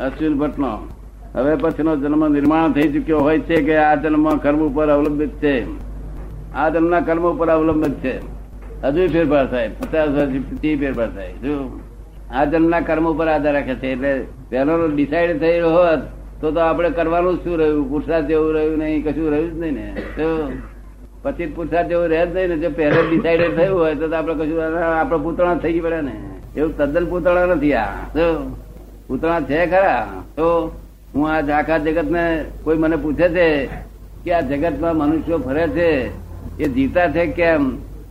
અશ્વિન ભટ્ટનો. હવે પછીનો જન્મ નિર્માણ થઈ ચુક્યો હોય છે કે આ જન્મ કર્મ ઉપર અવલંબિત છે? આ જન્મના કર્મ ઉપર અવલંબિત છે. હજુ ફેરફાર થાય. પચાસ વર્ષથી ફેરફાર થાય. જો આ જન્મના કર્મ ઉપર આધાર રાખે છે, એટલે પહેલો ડિસાઈડ થયેલો હોત, તો તો આપણે કરવાનું શું રહ્યું? પુરુષાર્થ જેવું રહ્યું નહીં, કશું રહ્યું જ નહીં ને. તો પછી પુરુષાર્થ જેવું રહે જ નહીં ને. જો પહેલે ડિસાઈડ થયું હોય, તો આપણે કશું આપણે પૂતળા થઈ પડે ને. એવું તદ્દન પૂતળા નથી આ. પૂતળા છે ખરા? તો હું આ આખા જગત ને કોઈ મને પૂછે છે કે આ જગતમાં મનુષ્યો ફરે છે? એ જીવતા છે કેમ?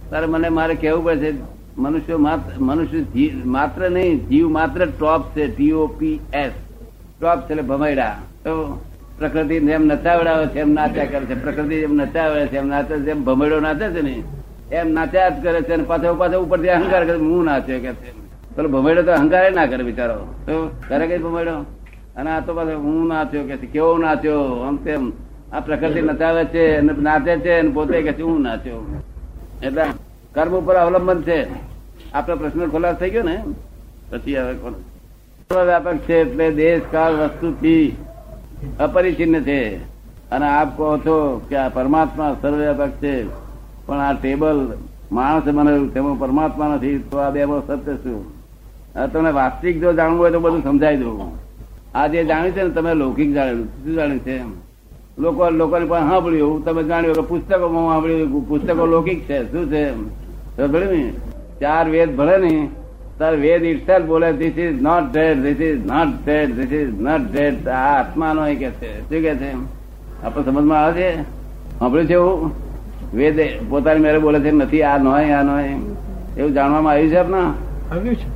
તારે મને મારે કેવું પડે છે મનુષ્યો મનુષ્ય માત્ર નહીં, જીવ માત્ર ટોપ છે ટીઓપી એસ ટોપ છે એટલે ભમાયડા. તો પ્રકૃતિ જેમ નચાવડાવે છે, એમ નાચ્યા કરે છે. પ્રકૃતિ જેમ નચાવડે છે, એમ નાચે છે એમ ભમેડો નાચે છે ને, એમ નાચ્યા જ કરે છે અને પાછો પાછો ઉપરથી અહંકાર કરે હું નાચ્યો કે છે? પેલો ભમેડો તો અહંકાર ના કરે બિચારો. તો? કરે કઈ ભમેડો? અને આ તો પાછો હું નાચ્યો કે કેવો નાચ્યો આમ તેમ. આ પ્રકૃતિ નચાવે છે નાચે છે અને પોતે કે હું નાચ્યો એટલે કર્મ ઉપર અવલંબન છે. આપણો પ્રશ્ન ખુલાસ થઈ ગયો ને? પછી હવે કોણ? વ્યાપક છે એટલે દેશ કાળ વસ્તુથી અપરિચિન્ન છે. અને આપ કહો છો કે આ પરમાત્મા સર્વવ્યાપક છે. પણ આ ટેબલ માણસ બનાવ્યું તેમાં પરમાત્મા નથી તો આ બે સત્ય શું? તમને વાસ્તવિક જો જાણવું હોય તો બધું સમજાઈ દઉં આ જે જાણ્યું છે ને, તમે લૌકિક જાણ્યું. શું જાણ્યું છે એમ? લોકો લોકોને પણ સાંભળ્યું એવું. તમે જાણ્યું કે પુસ્તકોમાં સાંભળ્યું પુસ્તકો લૌકિક છે. શું છે સાંભળ્યું ને? ચાર વેદ ભળે ને, તાર વેદ ઇટસેલ બોલે this is not dead this is not dead this is not dead આ આત્માનો એ કે છે. શું કે છે આપણે સમજમાં આવે છે? સાંભળ્યું છે એવું? વેદ પોતાની મેરે બોલે છે, નથી, આ નોય આ નોય. એવું જાણવામાં આવ્યું છે આપના આવ્યું છે.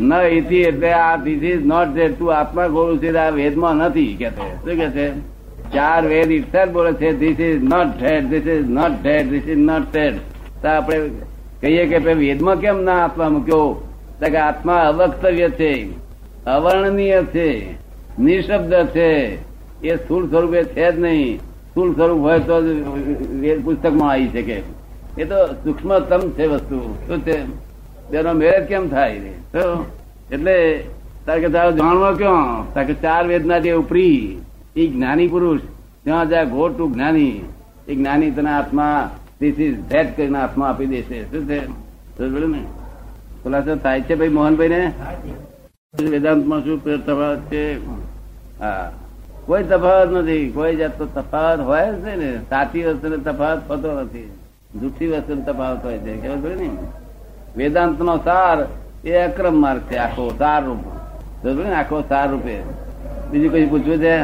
ન એટલે આ ધીસ ઇઝ નોટ ડેડ તું આત્મા ગોળું છે, આ વેદમાં નથી કે શું કે છે? ચાર વેદ ઇટસેલ બોલે છે this is not dead this is not dead this is not dead તો આપણે કહીએ કે ભાઈ, વેદમાં કેમ ના આત્મા મૂક્યો? કે આત્મા અવક્તવ્ય છે, અવર્ણનીય છે, નિશબ્દ છે. એ સ્થૂળ સ્વરૂપે છે જ નહીં. સ્થૂળ સ્વરૂપ હોય તો વેદ પુસ્તકમાં આવી શકે. એ તો સૂક્ષ્મતમ છે વસ્તુ. શું છે? તેનો મેરેજ કેમ થાય એટલે તારે તારો તારે જાણવા ક્યાં? તારે ચાર વેદના જે ઉપરી. એ જ્ઞાની પુરુષ ત્યાં જાય ગો ટુ જ્ઞાની. એ જ્ઞાની તને આત્મા ધીસ ઇઝ ધેટ કરીને આત્મા આપી દેશે. શું છે? ને? ખુલાસો થાય છે ભાઈ મોહનભાઈ ને વેદાંતમાં શું તફાવત છે? હા. કોઈ તફાવત નથી. કોઈ જાતનો તફાવત હોય જ ને. સાચી વસ્તુને તફાવત થતો નથી. જૂઠી વસ્તુનો તફાવત હોય છે. કેવું ને? વેદાંત નો સાર એ અક્રમ માર્ગ છે આખો સાર રૂપ. આખો સાર રૂપે. બીજું કઈ પૂછવું છે?